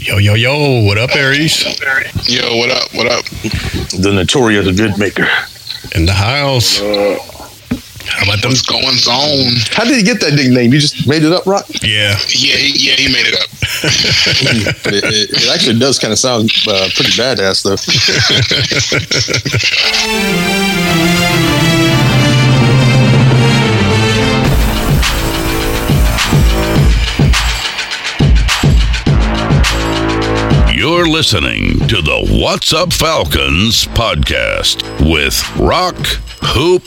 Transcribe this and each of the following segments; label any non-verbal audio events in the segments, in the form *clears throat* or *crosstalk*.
Yo, yo, yo, what up, Aries? Yo, what up? What up? The notorious vid maker. In the house. How about them? What's going on? How did he get that nickname? You just made it up, Rock? Yeah. Yeah, he, yeah, he made it up. *laughs* it, it, it actually does kind of sound uh, pretty badass, though. *laughs* You're listening to the What's Up Falcons podcast with Rock, Hoop,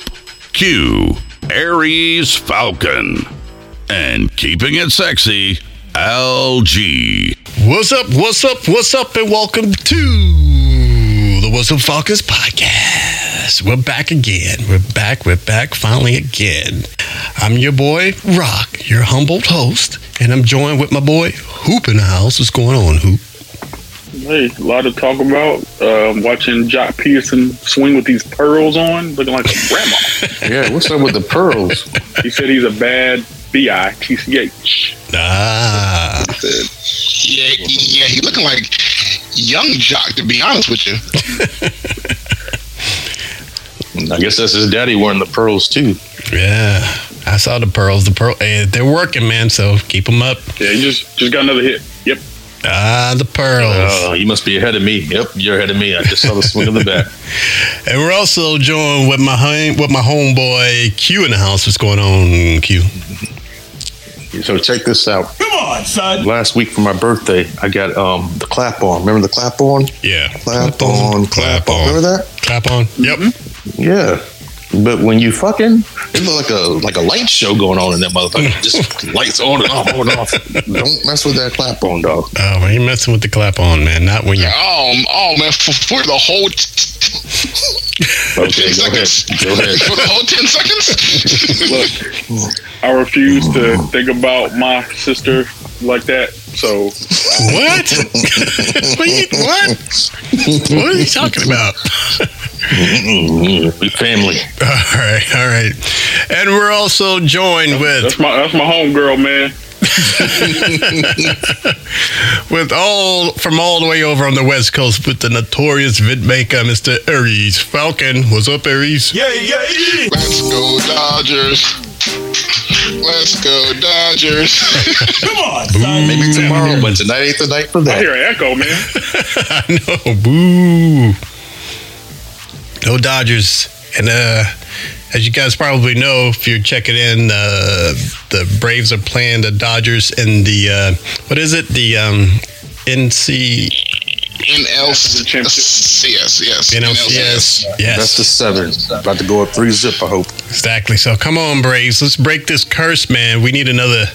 Q, Aries Falcon, and keeping it sexy, LG. What's up? What's up? What's up? And welcome to the What's Up Falcons podcast. We're back again. We're back. We're back finally again. I'm your boy, Rock, your humble host, and I'm joined with my boy, Hoop in the house. What's going on, Hoop? Hey, a lot to talk about. Um, watching Joc Pederson swing with these pearls on, looking like a grandma. *laughs* yeah, what's up with the pearls? he said he's a bad B-I-T-C-H. Ah. Yeah, yeah, he looking like young Joc, to be honest with you. I guess that's his daddy wearing the pearls, too. Yeah. I saw the pearls. The pearl, hey, they're working, man. So keep them up. Yeah, he just just got another hit. Yep. Ah, the pearls. Oh, you must be ahead of me. Yep, you're ahead of me. I just saw the *laughs* swing of the bat. And we're also joined with my home, with my homeboy Q in the house. What's going on, Q? So check this out. Come on, son. Last week for my birthday, I got um the clap on. Remember the clap on? Yeah. Clap, on, clap, on. Remember that? Clap on. Yep. Yeah. But when you fucking, it looked like a like a light show going on in that motherfucker. *laughs* Just lights on and off, on and off. Don't mess with that clap on, dog. Oh, man, you messing with the clap on, man. Not when you. Oh, oh man, for, for the whole t- Okay, 10 go ahead. Go ahead. *laughs* For the whole 10 seconds? *laughs* Look, I refuse to think about my sister like that. So What? *laughs* what, you, what? What are you talking about? We family. All right, all right. And we're also joined with that's my that's my homegirl, man. *laughs* with all from all the way over on the west coast with the notorious vid maker, Mr. Aries Falcon. What's up, Aries? Yeah, yeah, yeah. Let's go, Dodgers. Let's go, Dodgers. *laughs* Come on, son. Maybe tomorrow, but tonight ain't the night for I that. hear an echo, man. *laughs* I know, boo. No Dodgers. And uh as you guys probably know, if you're checking in, uh, the Braves are playing the Dodgers in the uh, what is it? The um, NC NLCS, yes. NLCS. Yes, That's the seven. About to go up three zip, I hope. exactly. So come on, Braves, let's break this curse, man. We need another.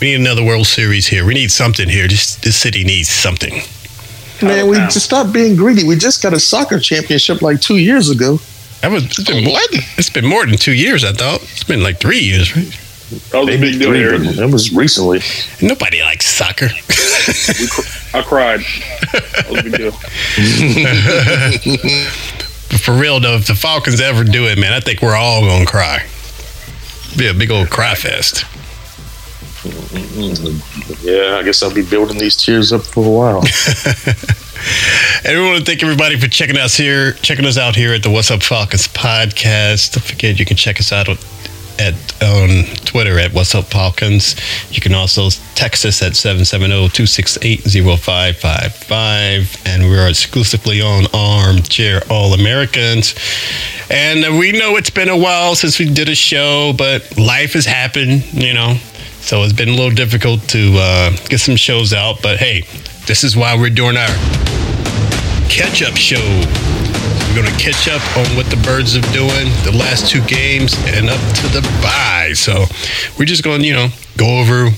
We need another World Series here. We need something here. This this city needs something. Man, we just stop being greedy. We just got a soccer championship like two years ago. That was it's been, more, What? it's been more than two years. I thought it's been like three years. Right? That was a big deal three, here. but it was recently. Nobody likes soccer. I cried. That was a big deal. *laughs* For real though, if the Falcons ever do it, man, I think we're all gonna cry. Be a big old cry fest. Mm-hmm. Yeah, I guess I'll be building these tears up for a while. And we want to thank everybody for checking us here, checking us out here at the What's Up Falcons podcast. Don't forget you can check us out at on Twitter at What's Up Falcons. You can also text us at 770-268-0555. And we're exclusively on Armchair All Americans. And we know it's been a while since we did a show, but life has happened, you know. So it's been a little difficult to uh, get some shows out. But hey, this is why we're doing our catch up show. Going to catch up on what the birds are doing, the last two games, and up to the bye. So we're just going to, you know, go over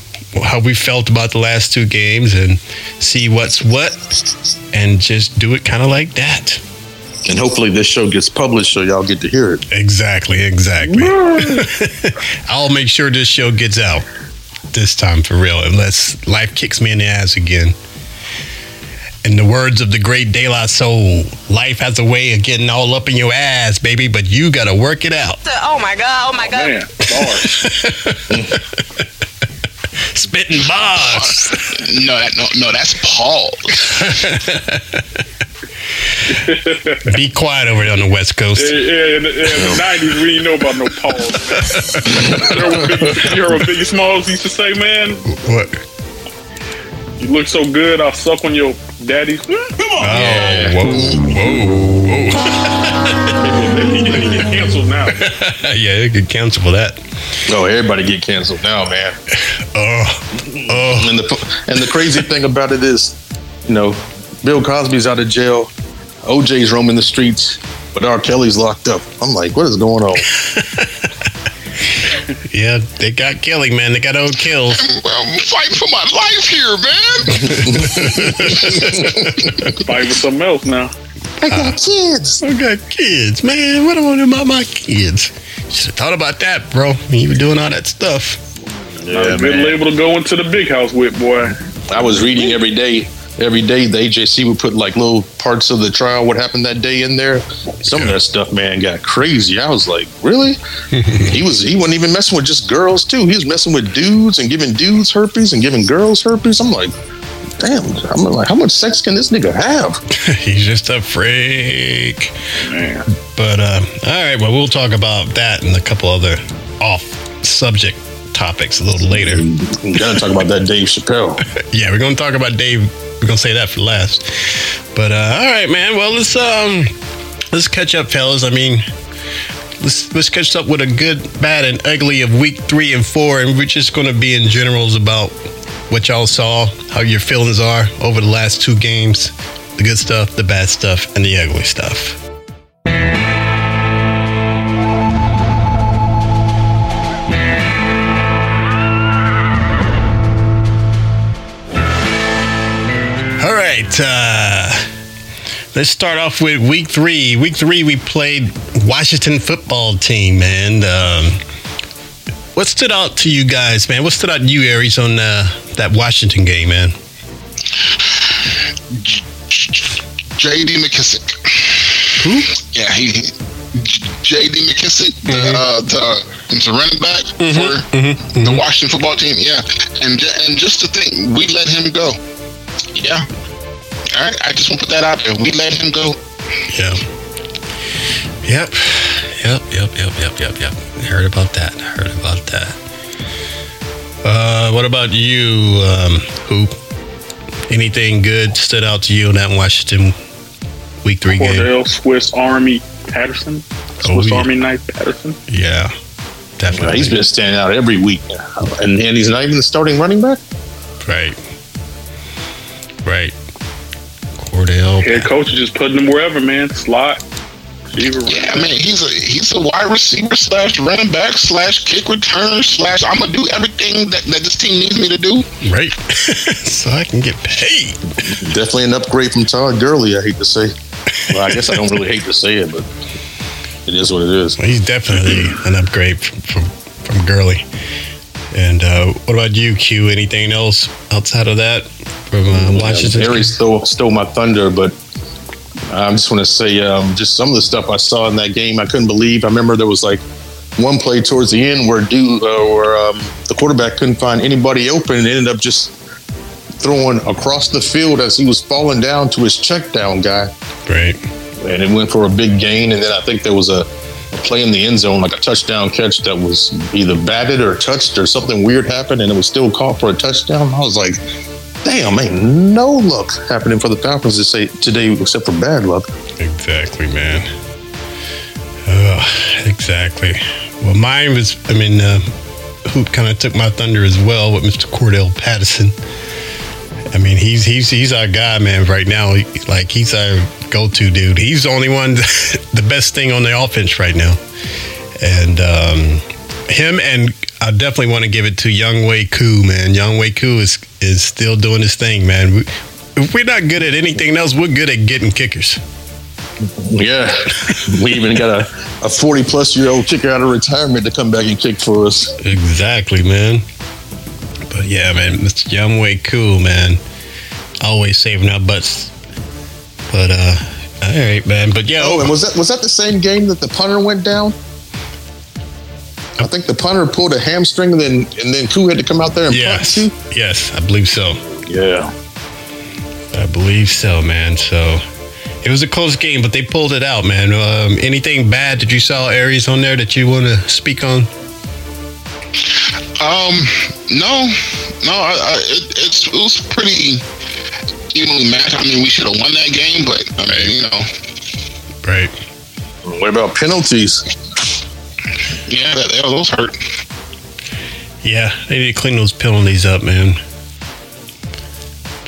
how we felt about the last two games and see what's what and just do it kind of like that. And hopefully this show gets published so y'all get to hear it. Exactly, exactly. *laughs* I'll make sure this show gets out this time for real, unless life kicks me in the ass again. In the words of the great De La Soul, life has a way of getting all up in your ass, baby, but you gotta work it out. Oh my god! Oh my god! Man, bars. *laughs* Spitting bars. *laughs* No, that no, no, that's Paul. *laughs* Be quiet over there on the West Coast. Yeah, yeah, in the, yeah, in the 90s, we didn't know about no pause. you heard what Biggie, you heard what Biggie Smalls used to say, man? What? You look so good, I'll suck on your daddy's. *laughs* Come on. Oh, whoa, whoa, whoa. he, get, canceled now. yeah, they could cancel for that. Oh, everybody get canceled now, man. Oh, *laughs* oh, And the and the crazy thing about it is, you know, Bill Cosby's out of jail, OJ's roaming the streets, but R. Kelly's locked up. I'm like, what is going on? *laughs* yeah, they got killing, man. They got old kills. *laughs* Well, I'm fighting for my life here, man. *laughs* Fight for something else now. I got uh, kids. I got kids, man. What do I want to do about my kids? Should have thought about that, bro. when You were doing all that stuff. Not Yeah, a good man. label to go into the big house with, boy. I was reading every day. Every day, the AJC would put like little parts of the trial, what happened that day in there. Some of that stuff, man, got crazy. I was like, really? *laughs* he was. He wasn't even messing with just girls too. He was messing with dudes and giving dudes herpes and giving girls herpes. I'm like, damn. I'm like, how much sex can this nigga have? *laughs* He's just a freak. Man. But uh, all right, well, we'll talk about that and a couple other off-subject topics a little later. We gotta talk about that Dave Chappelle. *laughs* Yeah, we're gonna talk about Dave. We're gonna say that for last. But uh, all right, man. Well, let's um, let's catch up, fellas. I mean, let's let's catch up with a good, bad, and ugly of week three and four, and we're just gonna be in generals about what y'all saw, how your feelings are over the last two games, the good stuff, the bad stuff, and the ugly stuff. Right. Uh, let's start off with week three. Week three, we played Washington football team, and um, what stood out to you guys, man? What stood out to you, Aries, on uh, that Washington game, man? J.D. McKissic. Who? Yeah, he. J.D. McKissic, the, uh, the, the running back for the Washington football team. Yeah, and and just to think, we let him go. Yeah. All right, I just want to put that out there. We let him go. Yeah. Yep. Yep. Yep. Yep. Yep. Yep. Yep. Heard about that. Heard about that. Uh, what about you, um, Hoop? Anything good stood out to you in that Washington week three game? Cordarrelle, Swiss Army Patterson. Oh, Swiss yeah. Army Knife Patterson. Yeah, definitely. he's been standing out every week, and, and he's not even the starting running back. right. Right. Cordarrelle. Head coach is just putting him wherever, man. Slot. Receiver. Yeah, man, he's a he's a wide receiver slash running back slash kick return slash. I'm gonna do everything that, that this team needs me to do. Right. *laughs* so I can get paid. Definitely an upgrade from Todd Gurley. I hate to say. Well, I guess I don't really hate to say it, but it is what it is. Well, he's definitely an upgrade from from, from Gurley. And uh, what about you, Q? Anything else outside of that from uh, Washington? Harry stole stole my thunder, but I just want to say um, just some of the stuff I saw in that game. I couldn't believe. I remember there was like one play towards the end where dude, uh, where um, the quarterback couldn't find anybody open and ended up just throwing across the field as he was falling down to his check down guy, Right. and it went for a big gain. And then I think there was a, a play in the end zone, like a touchdown catch that was either batted or touched or something weird happened, and it was still caught for a touchdown. I was like, damn, ain't no luck happening for the Falcons to say today except for bad luck. Exactly, man. Exactly. Well, mine was, I mean, uh, kind of took my thunder as well with Mr. Cordarrelle Patterson. I mean, he's he's he's our guy, man. Right now, He- like he's our go-to dude. He's the only one, *laughs* the best thing on the offense right now. And um, him and I definitely want to give it to Younghoe Koo, man. Younghoe Koo is is still doing his thing, man. We, if we're not good at anything else, we're good at getting kickers. Yeah, we even got a, a 40 plus year old kicker out of retirement to come back and kick for us. Exactly, man. But yeah, man, Mr. Younghoe Koo, man. Always saving our butts. But uh all right, man. But yeah, Oh, and was that was that the same game that the punter went down? I think the punter pulled a hamstring, and then and then Koo had to come out there and yes, punt too. yes, I believe so. Yeah, I believe so, man. So it was a close game, but they pulled it out, man. Um, anything bad that you saw Aries on there that you want to speak on? Um, no, no, I, I, it, it's it was pretty evenly matched. I mean, we should have won that game, but I mean, you know, Right. What about penalties? Yeah, that, that those hurt. Yeah, they need to clean those penalties up, man.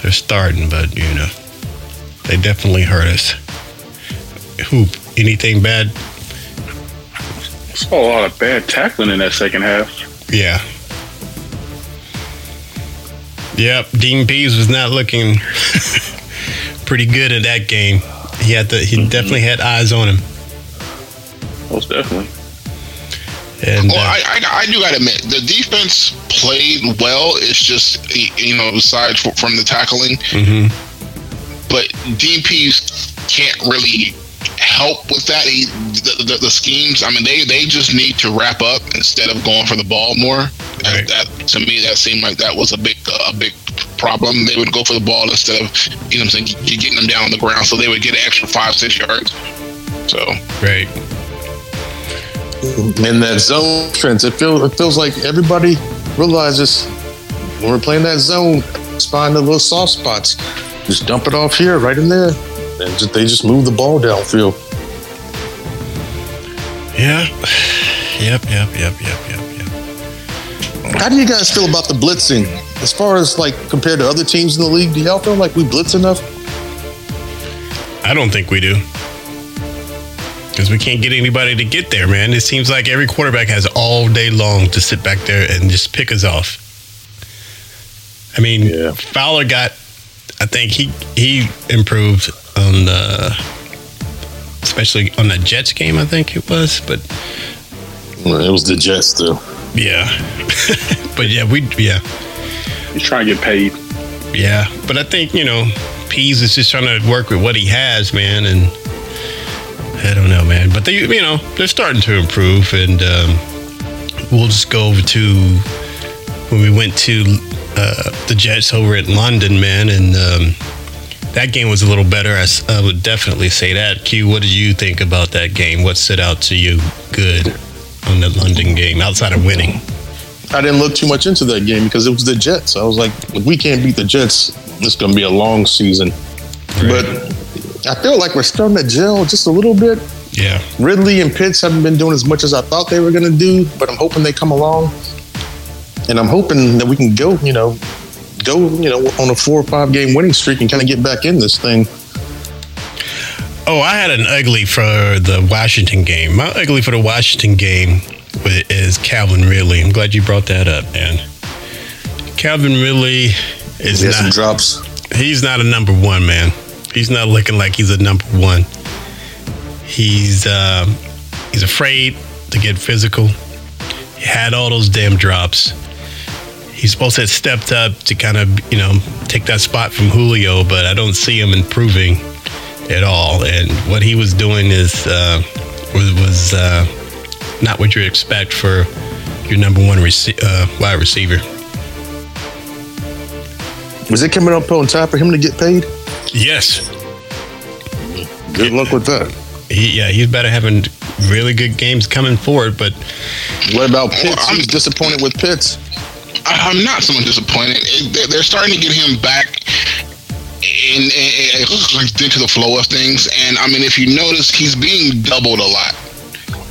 They're starting, but you know, they definitely hurt us. Who? Anything bad? Saw a lot of bad tackling in that second half. Yeah. Yep, Dean Pees was not looking *laughs* pretty good in that game. He had the he definitely had eyes on him. Most definitely. And Well, uh, I, I, I do gotta admit, the defense played well. It's just you know, aside from the tackling, mhm. but DPS can't really help with that. He, the, the, the schemes. I mean, they they just need to wrap up instead of going for the ball more. Right. That, to me, that seemed like that was a big a big problem. They would go for the ball instead of you know what I'm saying get- getting them down on the ground, so they would get an extra five six yards. So right. In that zone trends, it feels it feels like everybody realizes when we're playing that zone, let's find the little soft spots. Just dump it off here, right in there, and just, they just move the ball downfield. Yeah. Yep, yep, yep, yep, yep, yep. How do you guys feel about the blitzing? As far as like compared to other teams in the league, do y'all feel like we blitz enough? I don't think we do. Because we can't get anybody to get there, man. It seems like every quarterback has all day long to sit back there and just pick us off. I mean, Yeah. Fowler got, I think he he improved on the, especially on the Jets game, I think it was. But It was the Jets, though. yeah, *laughs* but yeah, we yeah He's trying to get paid. yeah. But I think you know, Pees is just trying to work with what he has, man, and I don't know, man. But they, you know, they're starting to improve, and um, we'll just go over to when we went to uh, the Jets over at London, man, and um, that game was a little better. I would definitely say that. Q, what did you think about that game? What stood out to you good on the London game outside of winning? I didn't look too much into that game because it was the Jets. I was like, if we can't beat the Jets, it's going to be a long season. But I feel like we're starting to gel just a little bit. Yeah, Ridley and Pitts haven't been doing as much as I thought they were going to do, but I'm hoping they come along. And I'm hoping that we can go, you know, go, you know, on a four or five game winning streak and kind of get back in this thing. Oh, I had an ugly for the Washington game. My ugly for the Washington game is Calvin Ridley. I'm glad you brought that up, man. Calvin Ridley is He not. drops. He's not a number one, man. He's not looking like he's a number one. He's um, he's afraid to get physical. He had all those damn drops. He's supposed to have stepped up to kind of you know take that spot from Julio, but I don't see him improving at all. And what he was doing is uh, was, was uh, not what you expect for your number one rece- uh, wide receiver. Was it coming up on time for him to get paid? Yes, Good luck with that. he, yeah, he's better having really good games coming forward. But What about Pitts? I'm- disappointed with Pitts? I- I'm not so much disappointed. They're- They're starting to get him back in, in, in- into the flow of things. And I mean, if you notice, he's being doubled a lot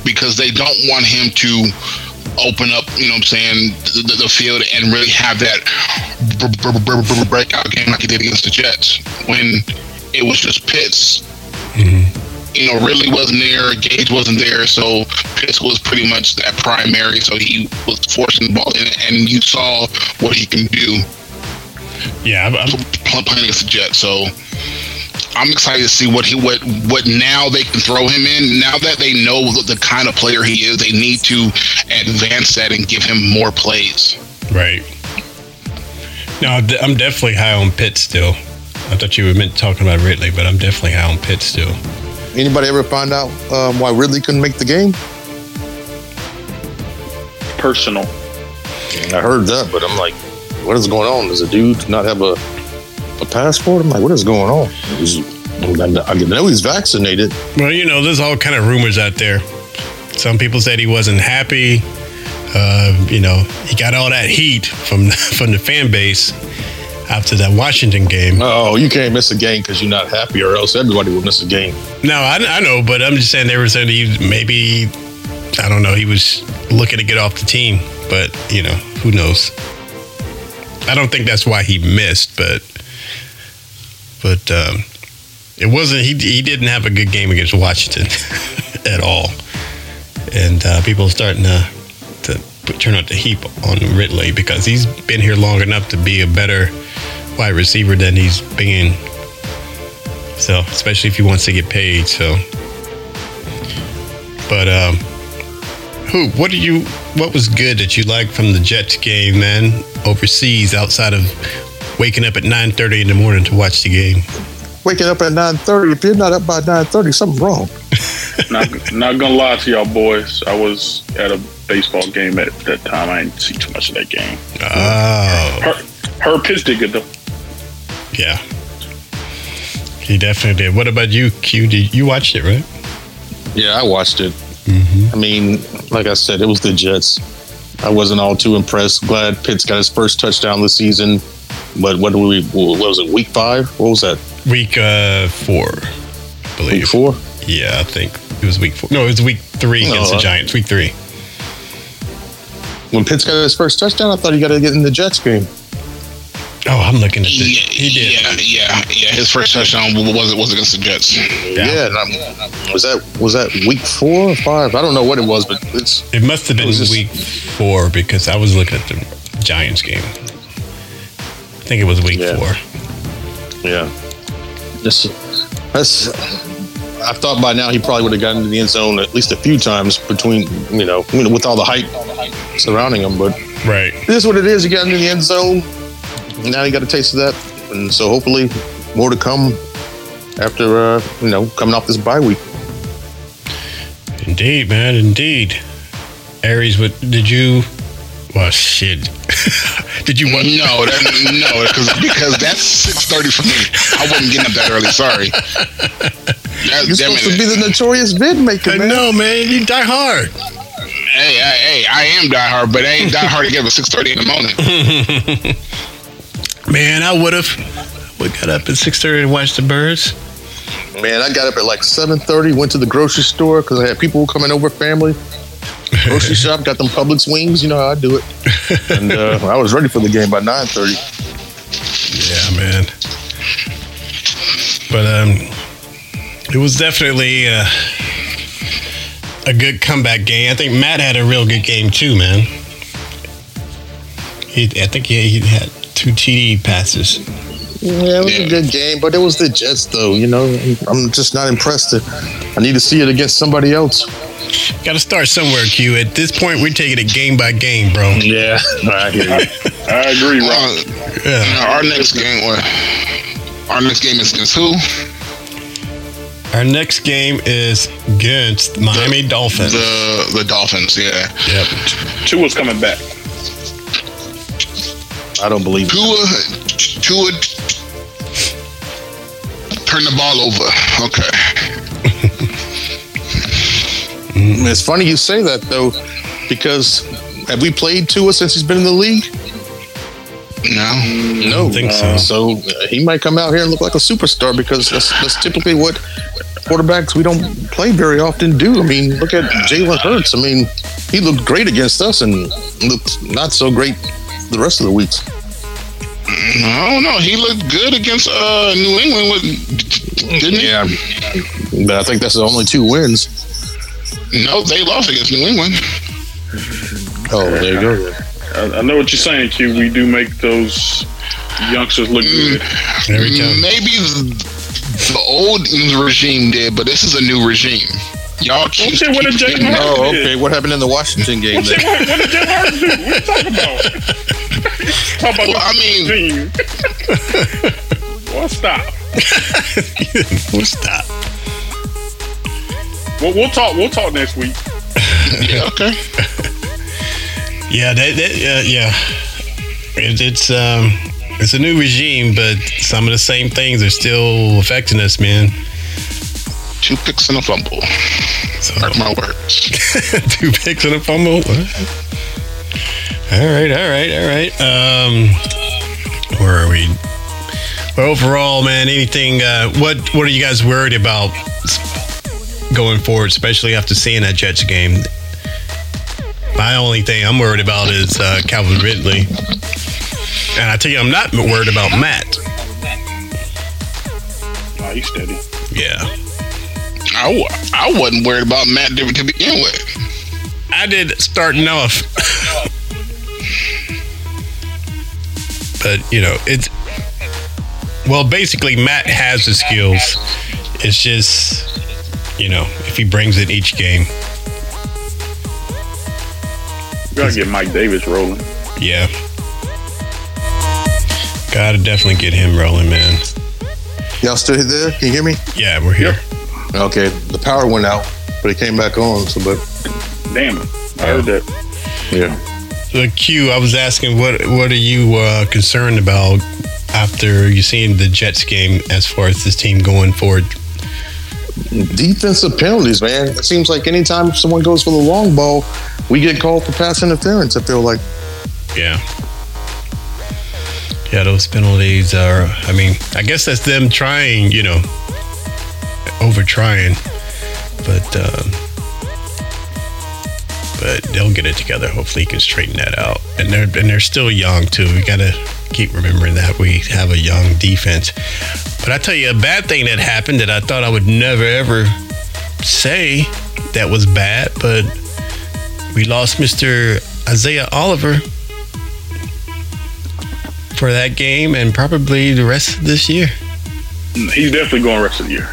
because they don't want him to open up, you know what I'm saying, the, the, field and really have that breakout game like he did against the Jets when it was just Pitts. Mm-hmm. You know, really wasn't there. Gage wasn't there, so Pitts was pretty much that primary. So he was forcing the ball in, and you saw what he can do yeah, I'm, I'm, pl- playing against the Jets. So I'm excited to see what he what what now they can throw him in. Now that they know the, the kind of player he is, they need to advance that and give him more plays. Right. No, I'm definitely high on Pitt still. I thought you were meant talking about Ridley, but I'm definitely high on Pitt still. Anybody ever find out um, why Ridley couldn't make the game? Personal. I heard that, but I'm like, what is going on? Does a dude not have a a passport? I'm like, what is going on? Is, I know he's vaccinated. Well, you know, there's all kind of rumors out there. Some people said he wasn't happy. Uh, you know, he got all that heat from *laughs* from the fan base after that Washington game. Oh, you can't miss a game because you're not happy, or else everybody will miss a game. No, I, I know, but I'm just saying they were saying he maybe I don't know. He was looking to get off the team, but you know, who knows? I don't think that's why he missed, but but um, it wasn't. He he didn't have a good game against Washington *laughs* at all, and uh, people are starting to to put, turn out the heap on Ridley because he's been here long enough to be a better wide receiver than he's been. So, especially if he wants to get paid. So, but um, who? What did you? What was good that you liked from the Jets game, man? Overseas, outside of waking up at nine thirty in the morning to watch the game. Waking up at 9:30. If you're not up by 9:30, something's wrong. *laughs* not not gonna lie to y'all boys. I was at a baseball game at that time. I didn't see too much of that game. Oh, Her, her pitch did good though. yeah. He definitely did. What about you, Q? Did you watched it, right? Yeah, I watched it. Mm-hmm. I mean, like I said, it was the Jets. I wasn't all too impressed. Glad Pitts got his first touchdown this season. But what do we? What was it? Week five? What was that? Week uh, four, I believe. Week four? Yeah, I think it was week four. No, it was week three No, against the uh, Giants. Week three. When Pitts got his first touchdown, I thought he got to get in the Jets game. Oh, I'm looking at this. Yeah, He did. yeah, yeah, yeah. His first touchdown was was against the Jets. Yeah, and I'm, was that was that week four or five? I don't know what it was, but it's It must have been was just- week four because I was looking at the Giants game. I think it was week Yeah. four. yeah. This that's. I thought by now he probably would have gotten into the end zone at least a few times between you know you know, with all the hype surrounding him, but Right. it is what it is. He got into the end zone. Now he got a taste of that, and so hopefully more to come after uh, you know coming off this bye week. Indeed, man. Indeed. Aries, what did you? Well, shit. *laughs* did you watch? No, that, no, because because that's six thirty for me. I wasn't getting up that early. Sorry. That, You're damn supposed to be the notorious vid maker, I man. know, man. You die hard. Hey, hey, hey, I am die hard, but I ain't die hard to get up at six thirty in the morning. *laughs* Man, I would have. We got up at six thirty and watched the birds. Man, I got up at like seven thirty. Went to the grocery store because I had people coming over, family. Grocery shop, got them Publix wings. You know how I do it. And uh, *laughs* I was ready for the game by nine thirty. Yeah, man. But um, it was definitely uh, a good comeback game. I think Matt had a real good game too, man. He, I think he, he had two TD passes. Yeah, it was a good game, but it was the Jets, though. You know, I'm just not impressed. I need to see it against somebody else. Got to start somewhere, Q. At this point, we're taking it game by game, bro. Yeah, I hear you. *laughs* I agree, Rob. Uh, Yeah. our next game, what? Our next game is against who? Our next game is against Miami Dolphins. The the Dolphins. Yeah. yep. Tua's coming back. I don't believe it. Tua, Tua, turn the ball over. Okay. It's funny you say that though, because have we played Tua since he's been in the league? No. No, think so. So uh, he might come out here and look like a superstar because that's, that's typically what quarterbacks we don't play very often do. I mean, look at Jalen Hurts. I mean, he looked great against us and looked not so great the rest of the weeks. I don't know. He looked good against uh, New England, didn't he? Yeah, but I think that's the only two wins. No, they lost against New England. Oh, there you go. I, I know what you're saying, Q. We do make those youngsters look mm, good. Every time. Maybe the, the old regime did, but this is a new regime. Y'all keep, shit, what keep did Jay getting- Oh, okay. What happened in the Washington game? What, Then? what, what did Jim Harden do? What are you talking about? *laughs* Talk about Well, I mean- team. *laughs* well, stop. *laughs* We'll stop. We'll, we'll talk. We'll talk next week. *laughs* Yeah, okay. *laughs* Yeah, that, that uh, yeah. It, it's um, it's a new regime, but some of the same things are still affecting us, man. Two picks and a fumble. So, Mark my words. *laughs* two picks and a fumble. All right, all right, all right. Um, where are we? Well, overall, man, anything? Uh, what What are you guys worried about going forward, especially after seeing that Jets game? My only thing I'm worried about is uh, Calvin Ridley, and I tell you, I'm not worried about Matt. Oh, he's steady. Yeah, I, I wasn't worried about Matt to to begin with. I did starting off, but you know, it's well, basically, Matt has the skills. It's just, you know, if he brings it each game, We gotta get Mike Davis rolling. yeah. Gotta definitely get him rolling, man. Y'all still there? Can you hear me? Yeah, we're here. Okay. The power went out, but it came back on. So, but Damn it! I heard that. yeah. The Q, I was asking, what what are you uh, concerned about after you seen the Jets game as far as this team going forward? Defensive penalties, man. It seems like anytime someone goes for the long ball, we get called for pass interference. I feel like Yeah. Yeah, those penalties are, I mean, I guess that's them trying, you know, over trying. But, um, but they'll get it together. Hopefully, he can straighten that out. And they're and they're still young too. We gotta keep remembering that we have a young defense. But I tell you, a bad thing that happened that I thought I would never ever say that was bad, but we lost Mr. Isaiah Oliver for that game and probably the rest of this year. He's definitely going rest of the year.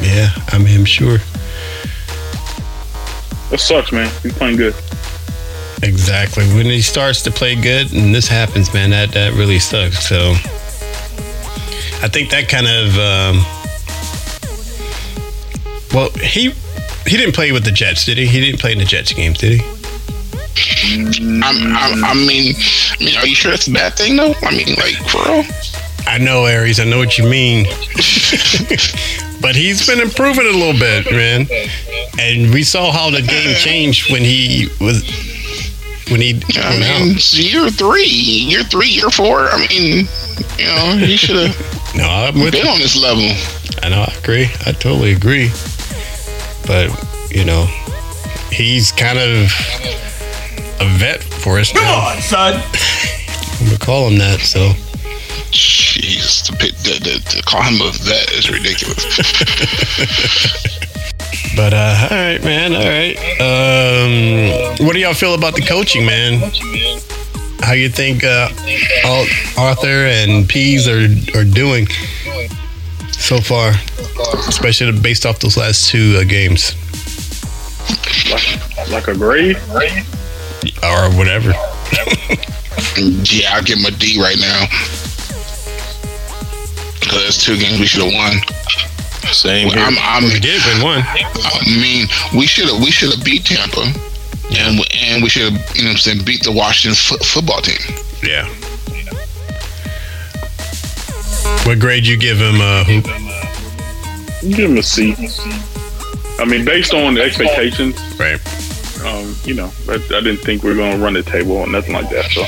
Yeah, I mean, I'm sure. That sucks, man. He's playing good. Exactly. When he starts to play good and this happens, man, that, that really sucks. So I think that kind of um, well, he he didn't play with the Jets, did he? He didn't play in the Jets games, did he? I'm, I'm, I mean, I mean, are you sure that's a bad thing though? I mean, like for real. I know, Aries. I know what you mean. *laughs* but he's been improving a little bit, man. And we saw how the game changed when he was when he I went mean, out. it's year three, year three, year four. I mean, you know, he should have No, I'm with been you. on this level. I know. I agree. I totally agree. But you know, he's kind of a vet for us Come now. on, son. *laughs* I'm gonna call him that. So Jeez, to, pick, to, to, to call him a vet is ridiculous. *laughs* But uh, all right, man. All right. Um, what do y'all feel about the coaching, man? How you think uh, Al- Arthur and Pees are are doing so far, especially based off those last two uh, games Like, like a grade. or whatever? *laughs* yeah, I'll give him a D right now. Because there's two games we should have won. Same here. I'm, I'm, We did win one. I mean, we should have we should have beat Tampa, and we, and we should have you know what I'm saying beat the Washington fo- football team. Yeah. What grade you give him, uh, Hoop? Give him a C. I mean, based on the expectations, Right. Um, you know, I, I didn't think we were going to run the table or nothing like that. So,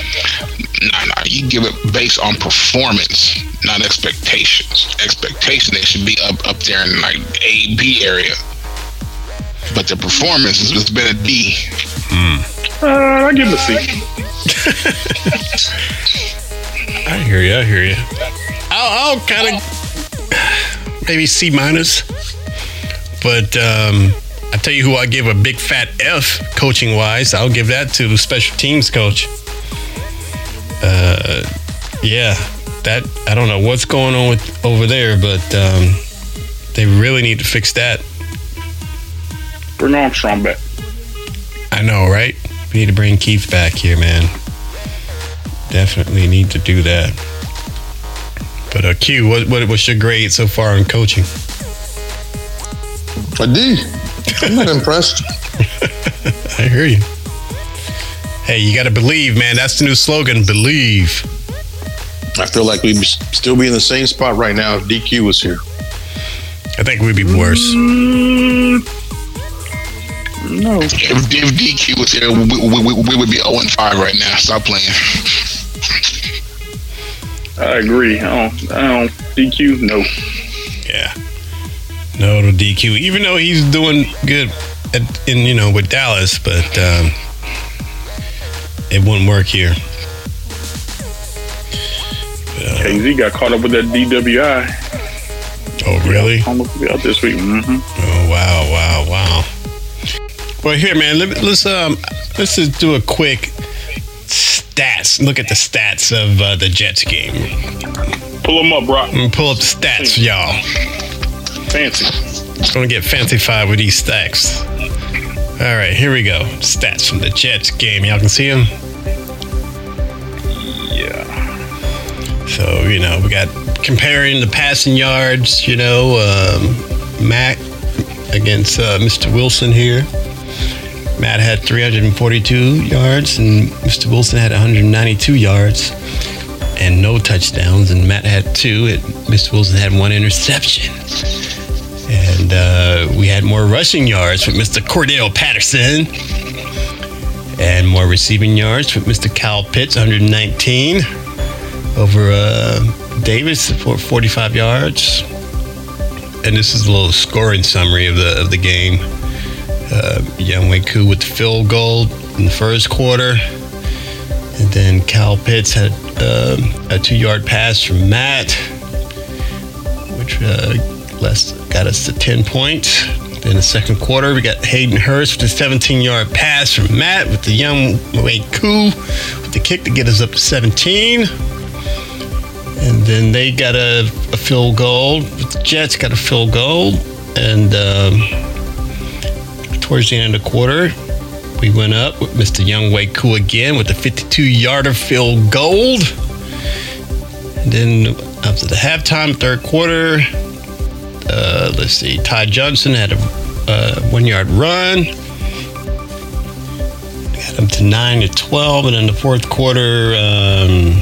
Nah, nah, you give it based on performance, not expectations. Expectation they should be up up there in like A B area, but the performance has has been a D. uh, I give him a C. *laughs* I hear you. I hear you. I'll, I'll kind of maybe C minus, but um, I tell you who I give a big fat F coaching wise. I'll give that to the special teams coach. Uh, yeah, that I don't know what's going on with over there, but um, They really need to fix that. Bring Armstrong back. I know, right? We need to bring Keith back here, man. Definitely need to do that. But uh, Q, what, what what's your grade so far in coaching? A D. I'm not impressed. *laughs* I hear you. Hey, you got to believe, man. That's the new slogan. Believe. I feel like we'd still be in the same spot right now if DQ was here. I think we'd be worse. No. If, if DQ was here, we, we, we, we would be 0 5 right now. Stop playing. I agree. I don't, I don't DQ. No. Yeah. No to DQ, even though he's doing good at, in you know with Dallas, but um, it wouldn't work here. KZ got caught up with that DWI. Oh, really? Be out this week. hmm Oh, wow, wow, wow. Well, here, man. Let, us um, let's just do a quick stats. Look at the stats of uh, the Jets game. Pull them up, Brock. Pull up the stats, y'all. Fancy. Gonna get fancified with these stacks. All right, here we go. Stats from the Jets game. Y'all can see them. Yeah. So you know, we got comparing the passing yards. You know, um, Matt against uh, Mr. Wilson here. Matt had 342 yards, and Mr. Wilson had 192 yards, and no touchdowns. And Matt had two, and Mr. Wilson had one interception. And uh, we had more rushing yards with Mr. Cordarrelle Patterson, and more receiving yards with Mr. Kyle Pitts, 119 over uh, Davis for 45 yards. And this is a little scoring summary of the of the game. Uh, Younghoe Koo with the field goal in the first quarter, and then Kyle Pitts had um a two-yard pass from Matt, which uh, less got us to 10 points. In the second quarter, we got Hayden Hurst with a 17-yard pass from Matt with the Younghoe Koo with the kick to get us up to 17. And then they got a, a field goal. The Jets got a field goal. And um, towards the end of the quarter, we went up with Mr. Younghoe Koo again with the 52 yarder field goal. And then after the halftime, third quarter, uh, let's see, Ty Johnson had a uh, one yard run. Got him to 9 to 12. And in the fourth quarter, um,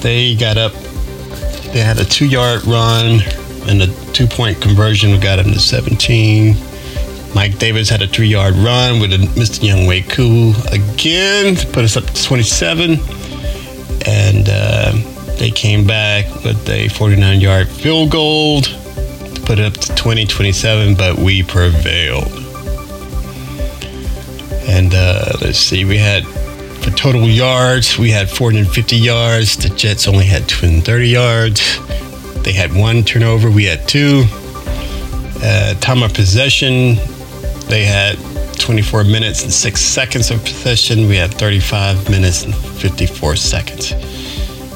they got up. They had a two yard run and a two point conversion. Got him to 17. Mike Davis had a three yard run with a Mr. Younghoe Koo again put us up to 27. And uh, they came back with a 49 yard field goal to put it up to 20 27, but we prevailed. And uh, let's see, we had for total yards, we had 450 yards. The Jets only had 230 yards. They had one turnover, we had two. Uh, time of possession, they had 24 minutes and 6 seconds of possession. We had 35 minutes and 54 seconds.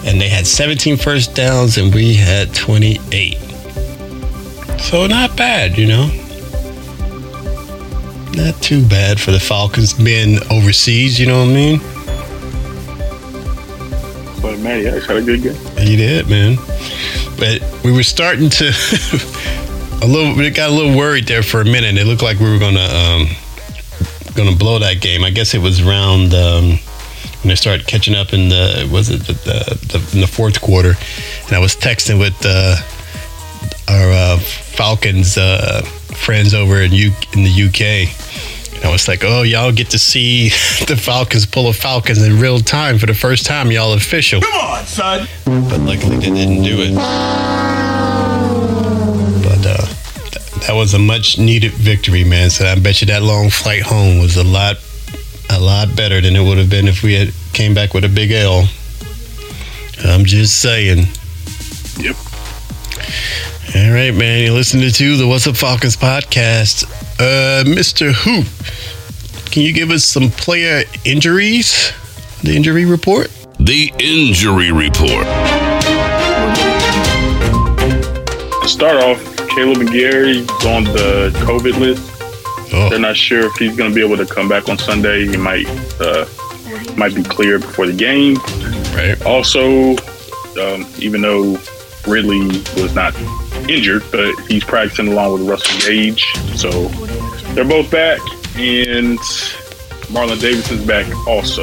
And they had 17 first downs and we had 28. So not bad, you know. Not too bad for the Falcons being overseas, you know what I mean? But Matty Ice had a good game. He did, man. But we were starting to *laughs* a little. We got a little worried there for a minute. It looked like we were gonna um, gonna blow that game. I guess it was round um, when they started catching up in the was it the, the, the in the fourth quarter, and I was texting with uh, our uh, Falcons uh, friends over in U in the UK. And I was like, "Oh, y'all get to see *laughs* the Falcons pull a Falcons in real time for the first time. Y'all official." Come on, son. but luckily they didn't do it. But uh, th- that was a much needed victory, man. So I bet you that long flight home was a lot, a lot better than it would have been if we had came back with a big L. I'm just saying. Yep. All right, man. You're listening to the What's Up Falcons podcast. Uh, Mr. Hoop, can you give us some player injuries? The injury report? The injury report. to start off, Caleb McGary is on the COVID list. They're Oh, not sure if he's going to be able to come back on Sunday. He might uh, might be cleared before the game. right. Also, um, even though Ridley was not injured, but he's practicing along with Russell Gage, so they're both back, and Marlon Davidson's back also,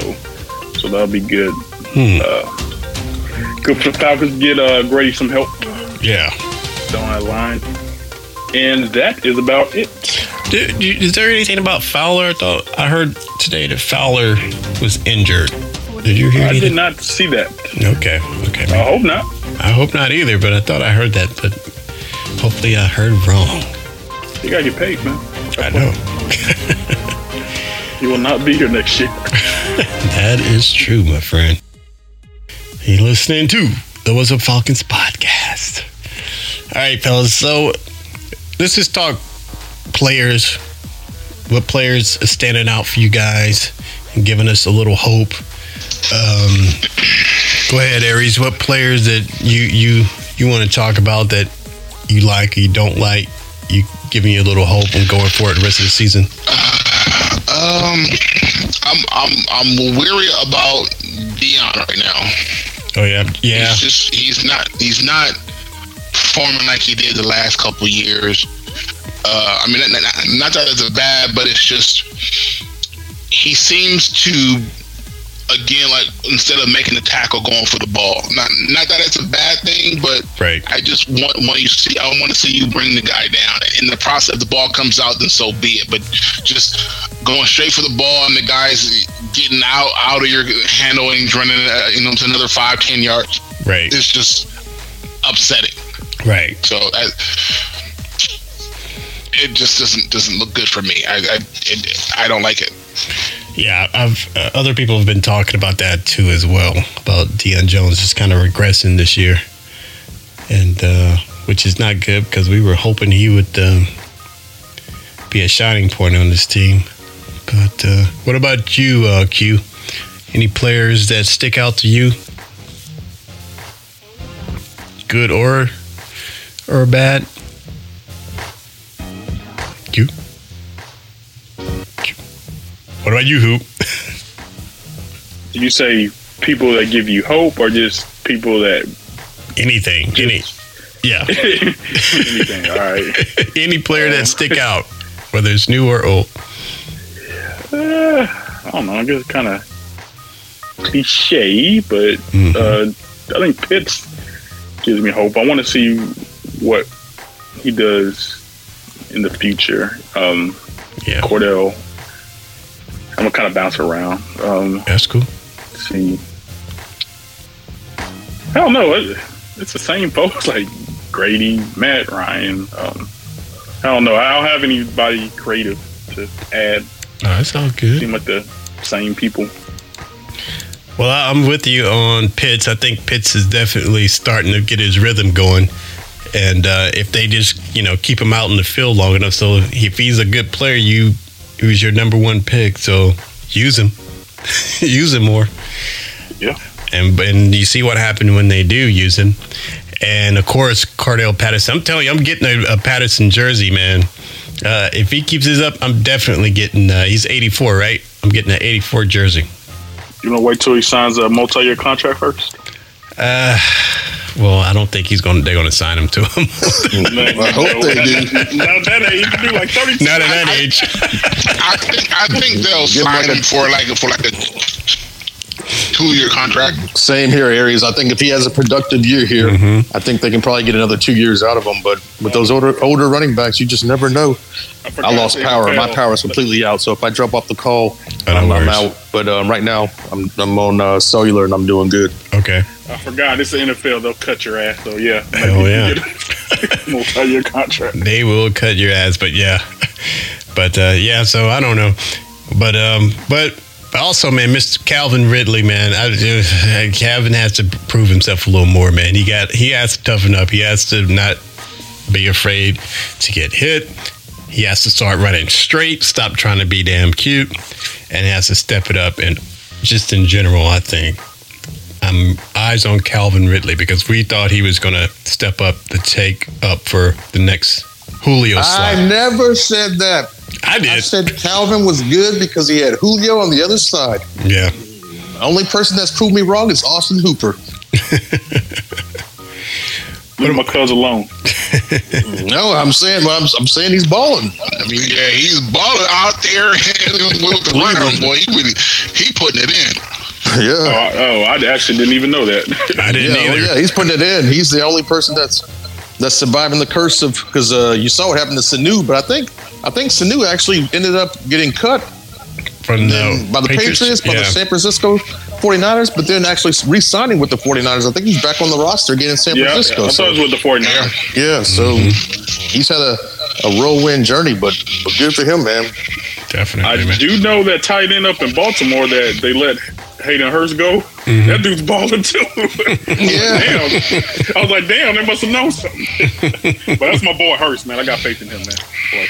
so that'll be good. Hmm. Uh, good for the Falcons to get uh, Grady some help Yeah. down that line, and that is about it. You- is there anything about Fowler? I thought I heard today that Fowler was injured. Did you hear that? I did not see that. Okay. Okay. I hope not. I hope not either, but I thought I heard that, but hopefully I heard wrong. You gotta get paid, man. I know. You will not be here next year. *laughs* That is true, my friend. You listening to the What's Up Falcons podcast. All right, fellas. So let's just talk players. What players are standing out for you guys and giving us a little hope? Um, go ahead, Aries. What players that you you you want to talk about that you like or you don't like? You giving you a little hope and going for it the rest of the season? Um, I'm I'm I'm weary about Deion right now. Oh yeah, yeah. He's just he's not he's not performing like he did the last couple years. Uh, I mean, not, that it's a bad, but it's just he seems to again like instead of making the tackle, going for the ball. Not not that it's a bad thing, but Right. I just want want you see I want to see you bring the guy down. In the process, if the ball comes out, then so be it. But just going straight for the ball and the guys getting out out of your handling, running uh, you know to another five ten yards Right. it's just upsetting. Right. So it just doesn't doesn't look good for me. I I, it, I don't like it. Yeah, I've uh, other people have been talking about that too as well about Deion Jones just kind of regressing this year, and uh, which is not good because we were hoping he would um, be a shining point on this team. But uh, what about you, uh, Q? Any players that stick out to you, good or or bad? Q. Q. What about you, Hoop? Did you say people that give you hope or just people that Anything, any, yeah, *laughs* anything? All right. *laughs* any player that stick out, whether it's new or old. Uh, I don't know. I guess kind of cliche, but Mm-hmm. uh, I think Pitts gives me hope. I want to see what he does in the future. Um, Yeah, Cordarrelle, I'm gonna kind of bounce around. Um, that's cool. see, I don't know. It, it's the same folks *laughs* like Grady, Matt, Ryan. Um, I don't know. I don't have anybody creative to add. Oh, that's all good. Seem like the same people. Well, I'm with you on Pitts. I think Pitts is definitely starting to get his rhythm going. And uh, if they just, you know, keep him out in the field long enough, so if he's a good player, you he was your number one pick, so use him, *laughs* use him more. Yeah. And and you see what happened when they do use him. And of course, Cordarrelle Patterson. I'm telling you, I'm getting a, a Patterson jersey, man. Uh, if he keeps this up, I'm definitely getting. Uh, he's 84, right? I'm getting an 84 jersey. You to wait till he signs a multi-year contract first? Uh, well, I don't think he's going. to They're going to sign him to him. *laughs* I hope they do. Not at that age. You can do like thirty. Not at that age. I think I think they'll Give him sign like a- him for like for like a two year contract. Same here, Aries. I think if he has a productive year here, Mm-hmm. I think they can probably get another two years out of him. But with those older older running backs, you just never know. I lost power. My power is completely out. So if I drop off the call, I'm, I'm out. But um, right now, I'm I'm on uh, cellular and I'm doing good. Okay. I forgot. This is the NFL. They'll cut your ass. So yeah. Hell *laughs* yeah. *laughs* multi-year contract. They will cut your ass, but yeah, *laughs* but uh, yeah. So I don't know, but um, but also, man, Mr. Calvin Ridley, man, I, uh, Calvin has to prove himself a little more, man. He got he has to toughen up. He has to not be afraid to get hit. He has to start running straight. Stop trying to be damn cute, and he has to step it up. And just in general, I think. I I'm eyes on Calvin Ridley because we thought he was going to step up to take up for the next Julio I never said that. I, did. I said Calvin was good because he had Julio on the other side. yeah. The only person that's proved me wrong is Austin Hooper. Leave my cousin alone. *laughs* No, I'm saying I'm, I'm saying he's balling. I mean, yeah, he's balling out there *laughs* with the runner, boy. He really, he putting it in. Oh, Yeah. I, oh, I actually didn't even know that. I didn't Yeah, either. yeah, he's putting it in. He's the only person that's that's surviving the curse of because uh, you saw what happened to Sanu, but I think I think Sanu actually ended up getting cut From the by the Patriots, by yeah. the San Francisco 49ers, but then actually re-signing with the 49ers. I think he's back on the roster again in San yeah, I Francisco. thought so, it was with the 49ers. yeah, so he's had a, a whirlwind journey, but, but good for him, man. Definitely, I man. do know that tight end up in Baltimore that they let Hayden Hurst go. Mm-hmm. That dude's balling too. *laughs* Yeah. damn. I was like, damn, they must have known something. *laughs* but that's my boy Hurst, man. I got faith in him, man.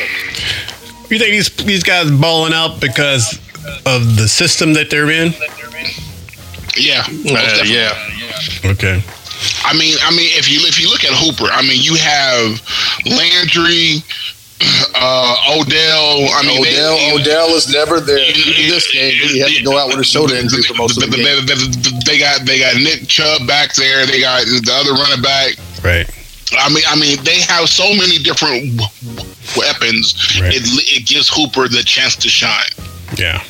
You think these these guys balling out because of the system that they're in? Yeah, Uh, yeah. Okay. I mean, I mean, if you if you look at Hooper, I mean, you have Landry, *clears throat* uh, Odell. I mean, Odell, they, Odell is never there. in this game, he had to go out with a shoulder injury for most of the game. They, they got they got Nick Chubb back there. They got the other running back. Right. I mean, I mean, they have so many different weapons. Right. It it gives Hooper the chance to shine. Yeah.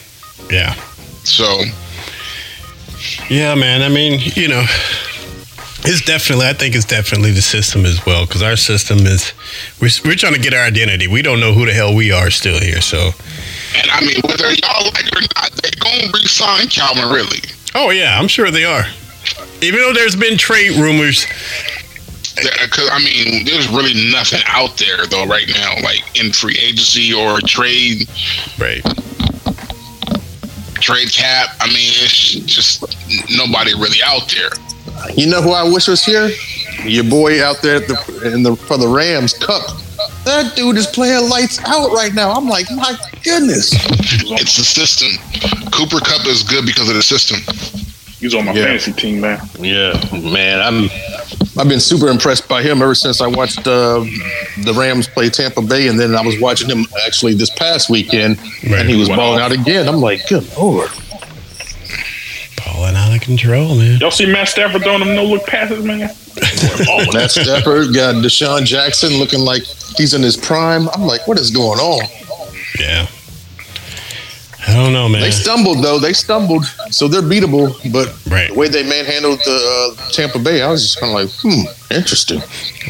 Yeah. So Yeah, man. I mean, you know, it's definitely. I think it's definitely the system as well because our system is we're, we're trying to get our identity. We don't know who the hell we are still here. So, And I mean, whether y'all like it or not, they're gonna re-sign Calvin Ridley. oh yeah, I'm sure they are. Even though there's been trade rumors, Because I mean, there's really nothing out there though right now, like in free agency or trade right? trade cap. I mean, it's just nobody really out there. You know who I wish was here? Your boy out there at the, in the for the Rams Kupp. That dude is playing lights out right now. I'm like, my goodness. It's the system. Cooper Kupp is good because of the system. He's on my Yeah. fantasy team, man. Yeah, man, I'm. I've been super impressed by him ever since I watched uh, the Rams play Tampa Bay, and then I was watching him actually this past weekend, Right. and he was balling out again. I'm like, good lord. Balling out of control, man. Y'all see Matt Stafford throwing them no look passes, man? *laughs* Oh, Matt Stafford got DeSean Jackson looking like he's in his prime. I'm like, what is going on? Yeah. I don't know, man. They stumbled though. They stumbled, so they're beatable. But Right. the way they manhandled the uh, Tampa Bay, I was just kind of like, hmm, interesting.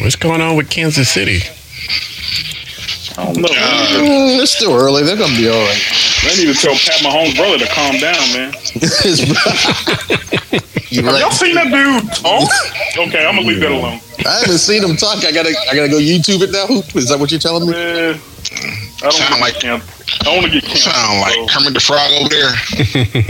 What's going on with Kansas City? I don't know. man. Mm, it's still early. They're gonna be all right. They need to tell Pat Mahomes' brother to calm down, man. *laughs* You're Have y'all right. seen that dude talk? *laughs* Okay, I'm gonna leave that alone. I haven't seen him talk. I gotta, I gotta go YouTube it now. Is that what you're telling me? Man, I don't Sound want like- to get canceled. I want to get canceled. Sound like so- Kermit the Frog over there.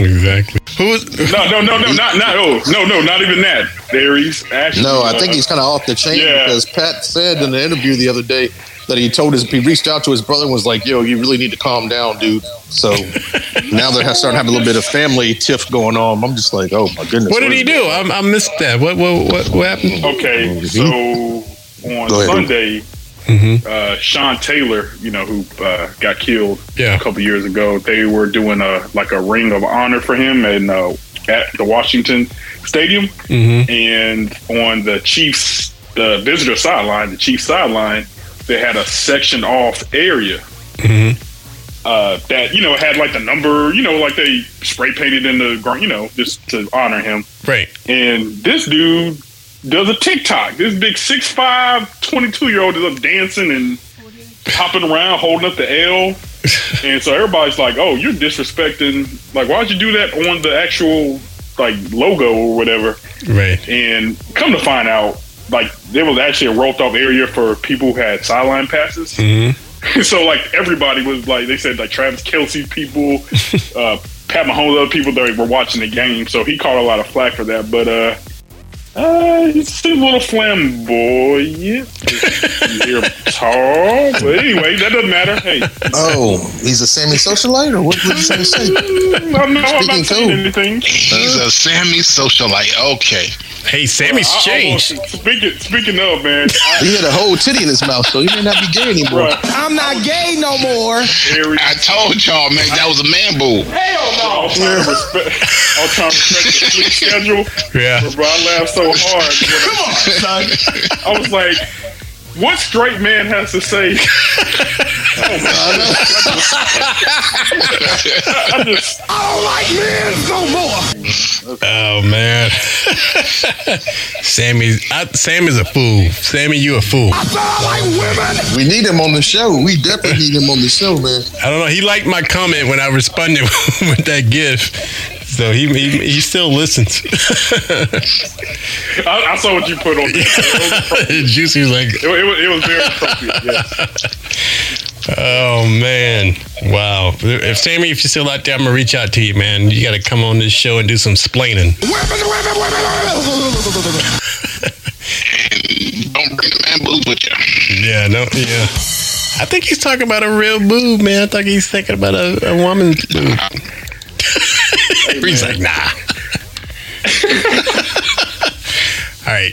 *laughs* exactly. Who's No, no, no, no, not, not, oh, no, no, not even that. Aries, actually. No, I uh, think he's kind of off the chain Yeah. because Pat said in the interview the other day that he told his, he reached out to his brother and was like, "Yo, you really need to calm down, dude." So *laughs* now they're starting to have a little bit of family tiff going on. I'm just like, oh my goodness. what did he do? I, I missed that. What what what, what happened? Okay, so on Go ahead. Sunday, Mhm. uh, Sean Taylor, you know, who uh, got killed Yeah. a couple years ago, they were doing a like a ring of honor for him and uh, at the Washington Stadium, Mm-hmm. and on the Chiefs, the visitor sideline, the Chiefs sideline, they had a sectioned off area Mhm. uh, that you know had like the number, you know, like they spray painted in the ground, you know, just to honor him. Right. And this dude does a TikTok. This big 6'5", 22 year old is up dancing and hopping around, holding up the L. *laughs* and so everybody's like, "Oh, you're disrespecting! Like, why'd you do that on the actual like logo or whatever?" Right. And come to find out, like there was actually a roped off area for people who had sideline passes. Mm-hmm. *laughs* so like everybody was like, they said like Travis Kelce people, *laughs* uh, Pat Mahomes, other people that were watching the game. So he caught a lot of flack for that. But uh, Uh, he seems a little flamboyant. You hear tall, but anyway, that doesn't matter. Hey, Oh, he's a Sammy socialite, or what would you say? say? Mm, I'm, no, I'm Speaking not saying anything. He's a Sammy socialite. Okay. Hey, Sammy's I- I- changed. Speaking, speaking of man, I, *laughs* He had a whole titty in his mouth, so he may not be gay anymore. bruh, I'm not gay no more. Aries, I told y'all, man, that was a man boob. I was trying to respect, I was trying to respect the sleep schedule. Yeah. But bro, I laughed so hard. Come on, son. *laughs* I was like, what straight man has to say? *laughs* oh my I just, I don't like men no more. Oh man, *laughs* Sammy, I, Sammy's a fool. Sammy, you a fool. I said I like women. We need him on the show. We definitely need him on the show, man. I don't know. He liked my comment when I responded with that gift, so he he, he still listens. I, I saw what you put on there. It was, appropriate. *laughs* Juicy was like, it, it was, it was very appropriate. Yes. "Oh man, wow." If Sammy, if you're still out there, I'm gonna reach out to you, man. You got to come on this show and do some splaining. Don't bring the man boobs *laughs* with you. Yeah, no, yeah. I think he's talking about a real boob, man. I think he's thinking about a, a woman's boob. He's like, nah. All right.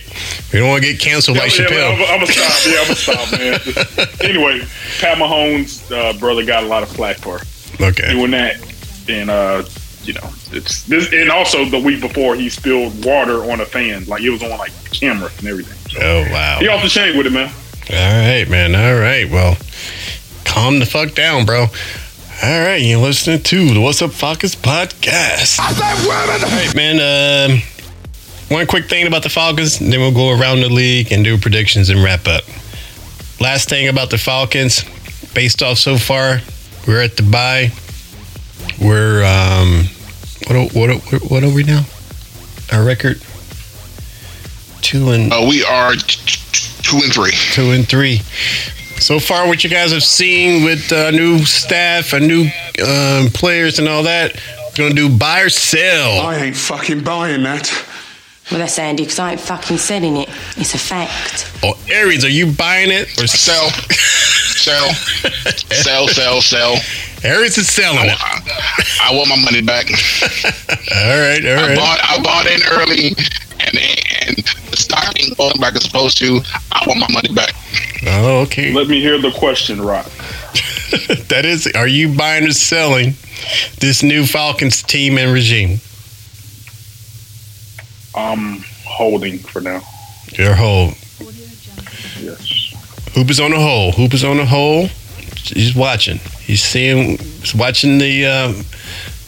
We don't want to get canceled like yeah, Chappelle. I'm, I'm gonna stop. Yeah, I'm gonna stop, man. anyway, Pat Mahomes' uh, brother got a lot of flack for Okay. doing that, and uh, you know, it's this. And also, the week before, he spilled water on a fan, like it was on like camera and everything. Oh, wow. He off the chain with it, man. All right, man. All right. Well, calm the fuck down, bro. All right. You're listening to the What's Up Falcons podcast. I said women. All right, man. Um, one quick thing about the Falcons, then we'll go around the league and do predictions and wrap up. Last thing about the Falcons, based off so far, we're at the bye. We're um, what are- what are- what are we now? Our record two and Uh, we are t- t- two and three. two and three. So far, what you guys have seen with uh, new staff and new um, players and all that, gonna do buy or sell. I ain't fucking buying that. Well, that's Andy, because I ain't fucking selling it. It's a fact. Oh, Aries, are you buying it or Sell, sell, sell, sell, sell. Aries is selling it. I, I want my money back. *laughs* all right all right I bought, I bought in early, and and the stock going back as supposed to. I want my money back. Oh, okay. Let me hear the question, Rock. *laughs* that is, are you buying or selling this new Falcons team and regime? I'm holding for now. Your whole Yes. Hoop is on the hole. Hoop is on the hole. He's watching. He's seeing. He's watching the. Um,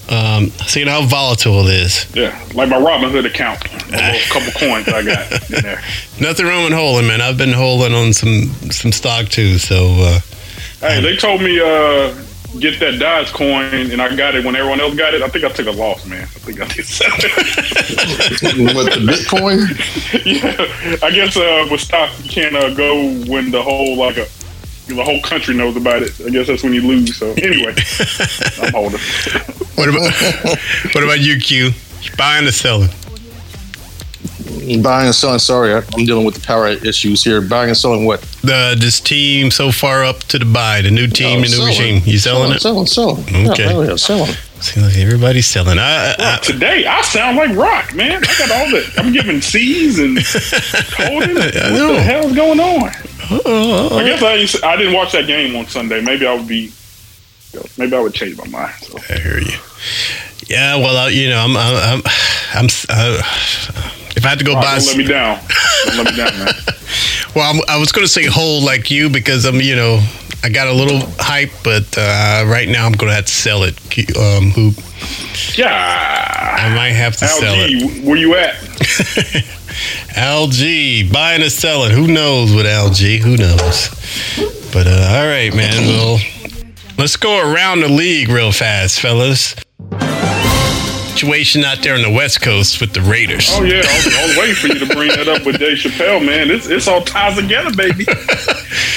um, seeing how volatile it is. Yeah, like my Robin Hood account. *laughs* A couple coins I got in there. Nothing wrong with holding, man. I've been holding on some some stock too. So uh, Hey, they told me uh get that Dogecoin, and I got it when everyone else got it. I think I took a loss, man. I think I did sell *laughs* it. What the Bitcoin? *laughs* yeah, I guess uh, with stock you can't uh, go when the whole like a the whole country knows about it. I guess that's when you lose. So anyway, *laughs* I'm holding. what about *laughs* what about you, Q? Buying or selling? Buying and selling. Sorry, I- I'm dealing with the power issues here. Buying and selling what? The this team so far up to the buy, the new team, Oh, the new selling. regime. You selling it? Selling, selling. Okay. Yeah, hell yeah, selling. Seems like everybody's selling. I, I, Rock, today I sound like rock, man. I got all that. I'm giving C's and *laughs* holding. What the hell's going on? I, guess I I didn't watch that game on Sunday. Maybe I would be. Maybe I would change my mind. So. I hear you. Yeah, well, uh, you know, I'm, I'm, I'm, I'm uh, if I had to go buy, don't let me down. Don't let me down, man. *laughs* well, I'm, I was going to say hold like you because I'm, you know, I got a little hype, but uh, right now I'm going to have to sell it. Um, hoop, Yeah. I might have to sell it. Where you at? *laughs* LG buying or selling? Who knows with LG? Who knows? But uh, all right, man. Well, let's go around the league real fast, fellas. situation out there on the West Coast with the Raiders. Oh yeah, I was, I was waiting for you to bring that up with Dave Chappelle, man. It's it's all ties together, baby. *laughs*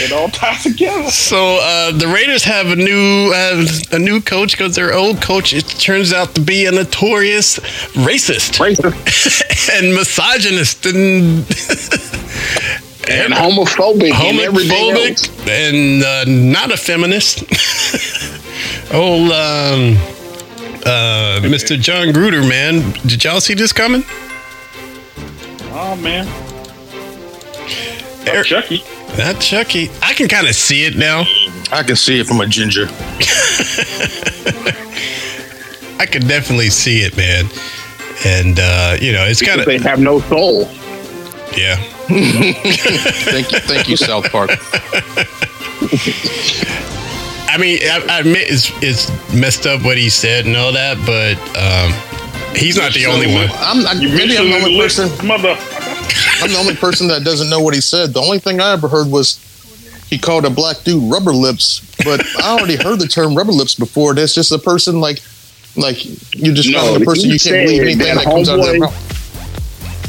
it all ties together. So uh, the Raiders have a new uh, a new coach because their old coach it turns out to be a notorious racist, racist, *laughs* and misogynist and *laughs* And homophobic and homophobic and uh, not a feminist. *laughs* old um, uh, Mr. Jon Gruden, man, did y'all see this coming? Oh man, Er- Chucky. Not Chucky. I can kind of see it now. I can see it from a ginger. *laughs* I can definitely see it, man. And uh, you know, it's kind of They have no soul. yeah. *laughs* Thank you, thank you, South Park. I mean, I, I admit it's it's messed up what he said and all that, but um, he's not the only one. I'm I, You maybe I'm mentioned the only person. mother. I'm the only person that doesn't know what he said. The only thing I ever heard was he called a black dude rubber lips, but I already heard the term rubber lips before. That's just a person like like you just No, a person you can't believe anything that that comes out of their mouth.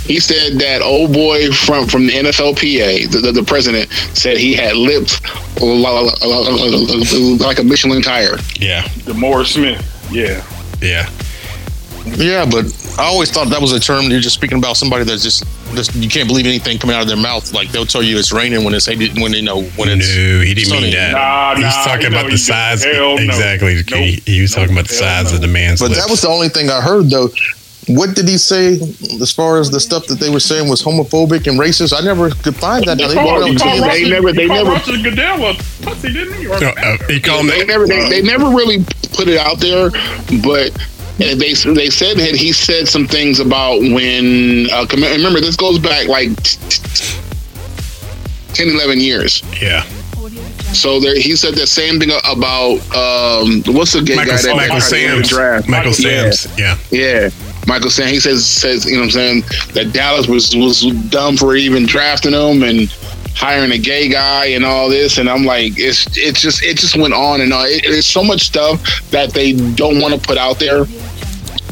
He said that old boy from from the NFLPA, the, the, the president, said he had lips like a Michelin tire. Yeah, DeMaurice Smith. Yeah. yeah. Yeah, but I always thought that was a term you're just speaking about somebody that's just, just you can't believe anything coming out of their mouth. Like they'll tell you it's raining when it's when you know when it's No, it's he didn't sunny. mean that. Nah, He's nah, talking you know about the size. didn't. Hell no. Exactly. Nope. He, he was talking about the size no. of the man's But lips. that was the only thing I heard, though. What did he say as far as the stuff that they were saying was homophobic and racist? I never could find that. They brought it called TV. They never- they never- Roger Goodell a pussy, didn't he? Or No, uh, he called They never they, they never really put it out there, but they they said that he said some things about when uh, remember this goes back like t- t- 10 11 years Yeah, so there he said the same thing about um what's the gay Michael, guy that Michael got caught in the Sam's. draft? Michael Yeah. Sam's. Yeah, Yeah. Michael Sam, he says says you know what I'm saying that Dallas was was dumb for even drafting him and hiring a gay guy and all this and I'm like it's it's just it just went on and on. It, it's so much stuff that they don't want to put out there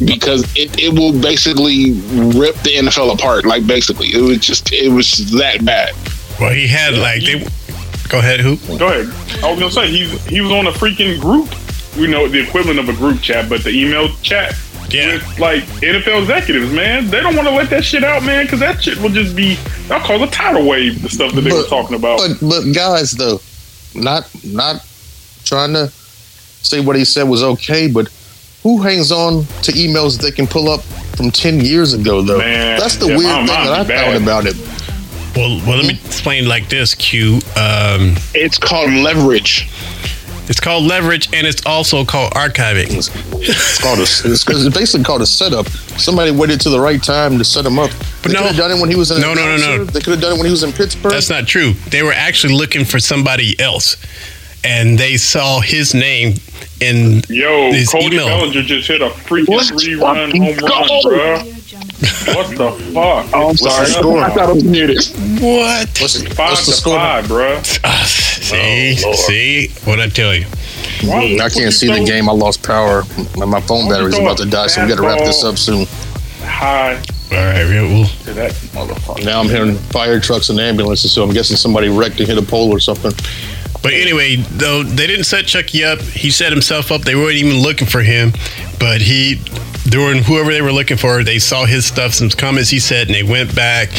because it, it will basically rip the NFL apart. Like basically, it was just it was that bad. well, he had like they. Go ahead, who? Go ahead. I was gonna say he's he was on a freaking group. You know the equivalent of a group chat, but the email chat. Yeah. With, like NFL executives, man, they don't want to let that shit out, man, because that shit will just be. I'll call a tidal wave. The stuff that they were talking about. But but guys, though, not not trying to say what he said was okay, but who hangs on to emails they can pull up from ten years ago? Though Man, that's the yeah, weird thing that I be found about it. Well, well, let me explain like this. Q. Um, It's called leverage. It's called leverage, and it's also called archiving. It's called a, it's, it's basically called a setup. Somebody waited to the right time to set him up. But they no. could have done it when he was in No, no, no, no. They could have done it when he was in Pittsburgh. That's not true. They were actually looking for somebody else, and they saw his name in Yo, his Cody email. Bellinger just hit a freaking three run home run, go. Bruh. What the fuck? Oh, I'm sorry. I thought I was muted. What? What's, Five what's the to score? five, bruh. Ah, see, Oh, see what I tell you. Why- I can't see the game. I lost power. My my phone battery's about to die, so we got to wrap this up soon. Hi. All right, we- we'll. that motherfucker. Now I'm hearing fire trucks and ambulances, so I'm guessing somebody wrecked and hit a pole or something. But anyway, though they didn't set Chucky up, he set himself up. They weren't even looking for him, but he, during whoever they were looking for, they saw his stuff, some comments he said, and they went back,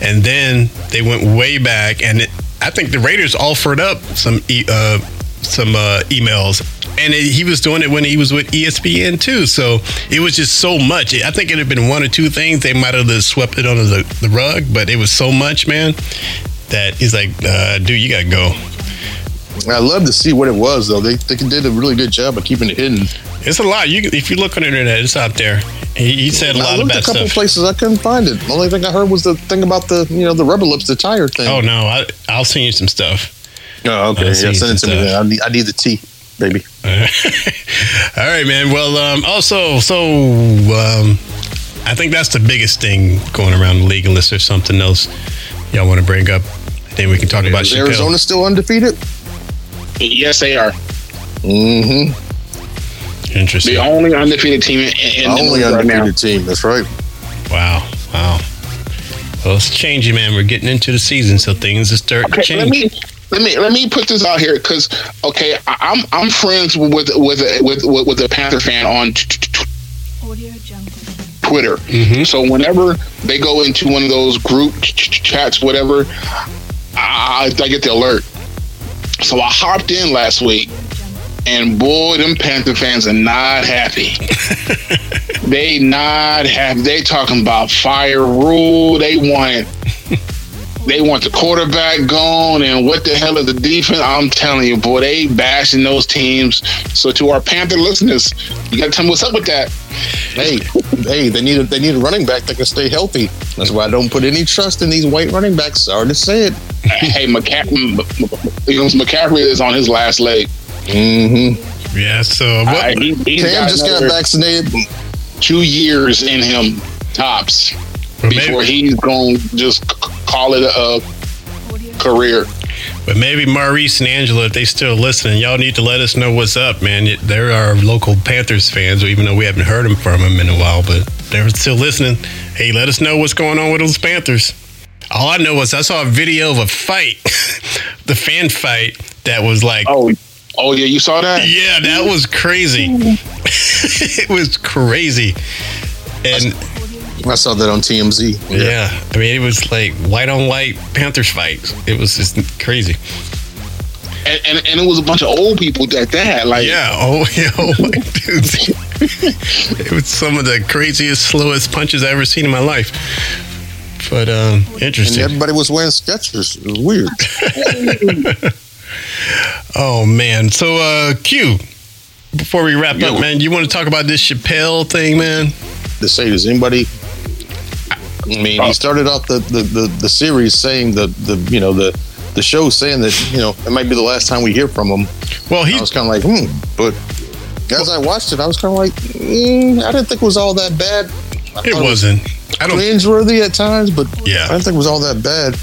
and then they went way back, and it, I think the Raiders offered up some e- uh, some uh, emails, and it, he was doing it when he was with ESPN too. So it was just so much. I think it had been one or two things they might have just swept it under the, the rug, but it was so much, man, that he's like, uh, dude, you gotta go. I love to see what it was, though. They, they did a really good job of keeping it hidden. It's a lot. You, if you look on the internet, it's out there. He, he said a lot of looked bad a couple stuff. places, I couldn't find it. The only thing I heard was the thing about the you know the rubber lips, the tire thing. Oh no, I, I'll send you some stuff. Oh, okay. I'll Yeah, send it to some me. Then. I need, I need the tea, baby. *laughs* All right, man. Well, um, also, so um, I think that's the biggest thing going around the league. Unless there's something else y'all want to bring up, then we can talk about Is Chappelle. Arizona still undefeated? Yes, they are. Mm-hmm. Interesting. The only undefeated team in, in the Only league right undefeated team. That's right. Wow. Wow. Well, it's changing, man. We're getting into the season, so things are starting to Okay, let me let me let me put this out here because okay, I, I'm I'm friends with with with with, with a Panther fan on t- t- t- Twitter. Mm-hmm. So whenever they go into one of those group ch- ch- chats, whatever, I, I get the alert. So I hopped in last week, and boy, them Panther fans are not happy. *laughs* they not happy. They talking about fire Rhule. They want they want the quarterback gone, and what the hell is the defense? I'm telling you, boy, they bashing those teams. So to our Panther listeners, you got to tell me what's up with that. Hey, hey, they need a they need a running back that can stay healthy. That's why I don't put any trust in these white running backs. Sorry to say it. hey, McCaffrey, *laughs* McCaffrey is on his last leg. Mm-hmm. Yeah. So what? Uh, he, he's Cam just got vaccinated. Two years in him tops But before maybe, he's going to just call it a career. but maybe Maurice and Angela, if they still listening, y'all need to let us know what's up, man. They're our local Panthers fans, even though we haven't heard them from them in a while, but they're still listening. Hey, let us know what's going on with those Panthers. All I know is I saw a video of a fight, *laughs* the fan fight that was like, Oh, oh yeah, you saw that? yeah, that was crazy. *laughs* it was crazy. And I saw that on TMZ. yeah. I mean, it was like white on white Panthers fights. It was just crazy. And, and and it was a bunch of old people that that. Had like, Yeah. *laughs* Oh, yeah. Oh, white dudes. *laughs* it was some of the craziest, slowest punches I've ever seen in my life. But um, And interesting. everybody was wearing Skechers. It was weird. Oh man. So uh, Q. Before we wrap Yo. up, man, you want to talk about this Chappelle thing, man? to say, does anybody? I mean, Oh. he started off the, the, the, the series saying the, the you know the the show saying that you know it might be the last time we hear from him. Well, I he was kind of like, hmm. But as I watched it, I was kind of like, mm, I didn't think it was all that bad. I it wasn't. I don't. cringeworthy at times, but Yeah. I didn't think it was all that bad.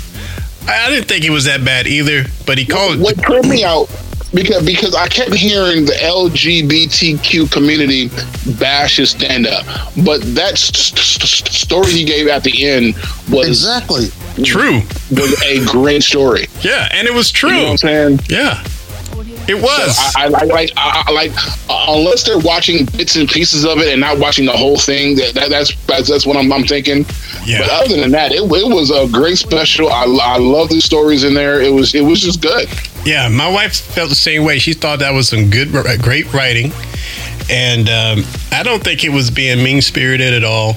I I didn't think it was that bad either. But he called. what tripped me out because because I kept hearing the LGBTQ community bash his stand up, but that st- st- st- story he gave at the end was Exactly. True. was a great story. Yeah, and it was true. You know what I'm saying? Yeah, it was. I, I like like I, like uh, unless they're watching bits and pieces of it and not watching the whole thing. That, that that's, that's that's what I'm, I'm thinking. Yeah. But other than that, it, it was a great special. I, I love the stories in there. It was it was just good. Yeah, my wife felt the same way. She thought that was some good, great writing, and um, I don't think it was being mean spirited at all.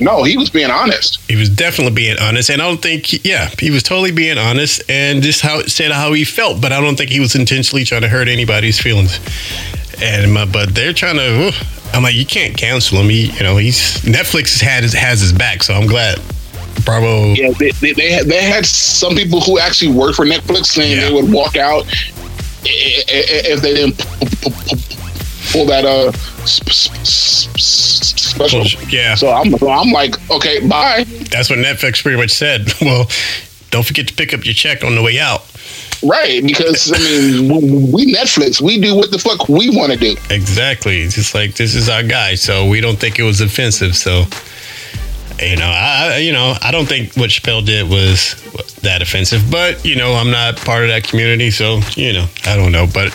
No, he was being honest. He was definitely being honest, and I don't think, yeah, he was totally being honest, and just how said how he felt. But I don't think he was intentionally trying to hurt anybody's feelings. And my, but they're trying to. I'm like, you can't cancel him. He, you know, he's Netflix has had his, has his back, so I'm glad. Bravo. Yeah, they, they, they, had, they had some people who actually worked for Netflix saying Yeah. they would walk out if they didn't pull that uh sp- sp- sp- special. Yeah. So I'm I'm like, okay, bye. That's what Netflix pretty much said. *laughs* Well, don't forget to pick up your check on the way out. Right, because I mean, *laughs* we- Netflix, we do what the fuck we want to do. Exactly. It's just like this is our guy, so we don't think it was offensive. So, you know, I I- you know I don't think what Chappelle did was that offensive. But you know, I'm not part of that community, so you know, I don't know. But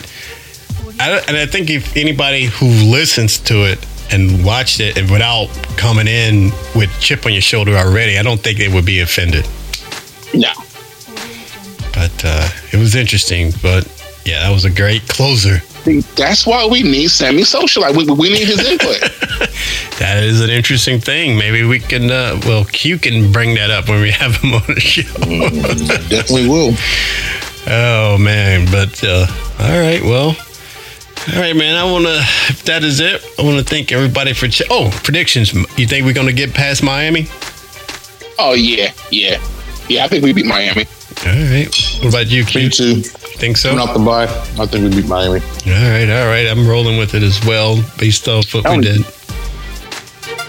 I and I think if anybody who listens to it and watched it and without coming in with chip on your shoulder already, I don't think they would be offended. No. But uh, it was interesting. But yeah, that was a great closer. That's why we need Sammy Socialite. We, we need his input. *laughs* That is an interesting thing. Maybe we can, uh, well, Q can bring that up when we *laughs* have him on the show. Definitely will. oh, man. But, uh, all right. Well, all right, man. I want to, if that is it, I want to thank everybody for, ch- oh, predictions. You think we're going to get past Miami? oh yeah, yeah, yeah. I think we beat Miami. All right. What about you, Q? Me too. Think so? Coming off the bye, I think we beat Miami. All right. All right. I'm rolling with it as well based off what we did.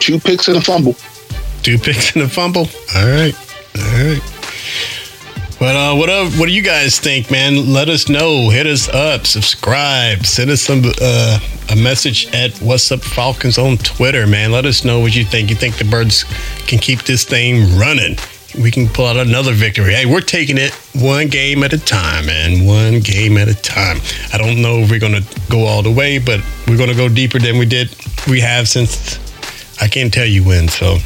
Two picks and a fumble. Two picks and a fumble. All right. All right. But uh, what what do you guys think, man? Let us know. Hit us up, subscribe, send us some uh, a message at What's Up Falcons on Twitter, man. Let us know what you think. You think the birds can keep this thing running? We can pull out another victory. Hey, we're taking it one game at a time, man. One game at a time. I don't know if we're gonna go all the way, but we're gonna go deeper than we did. We have since I can't tell you when. So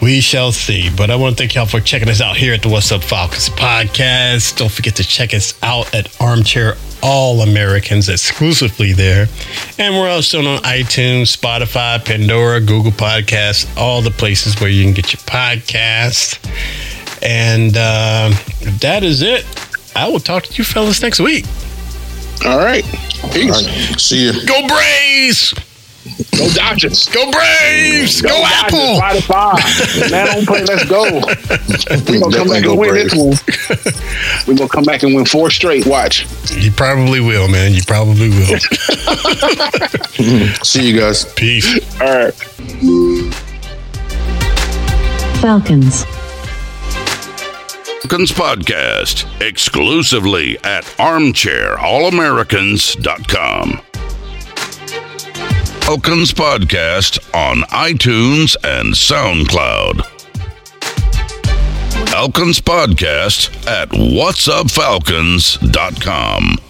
we shall see. But I want to thank y'all for checking us out here at the What's Up Falcons podcast. Don't forget to check us out at Armchair All Americans exclusively there. And we're also on iTunes, Spotify, Pandora, Google Podcasts, all the places where you can get your podcast. And uh, that is it. I will talk to you fellas next week. All right. Peace. See you. Go Braves! Go Dodgers. Go Braves! Go, Dodgers, Apple! Five to five. *laughs* Man, don't play. Let's go. We're gonna come back go and win Braves. this one. We're gonna come back and win four straight. Watch. You probably will, man. You probably will. *laughs* See you guys. Peace. All right. Falcons. Falcons Podcast exclusively at armchairallamericans.com. Falcons Podcast on iTunes and SoundCloud. Falcons Podcast at whatsupfalcons.com.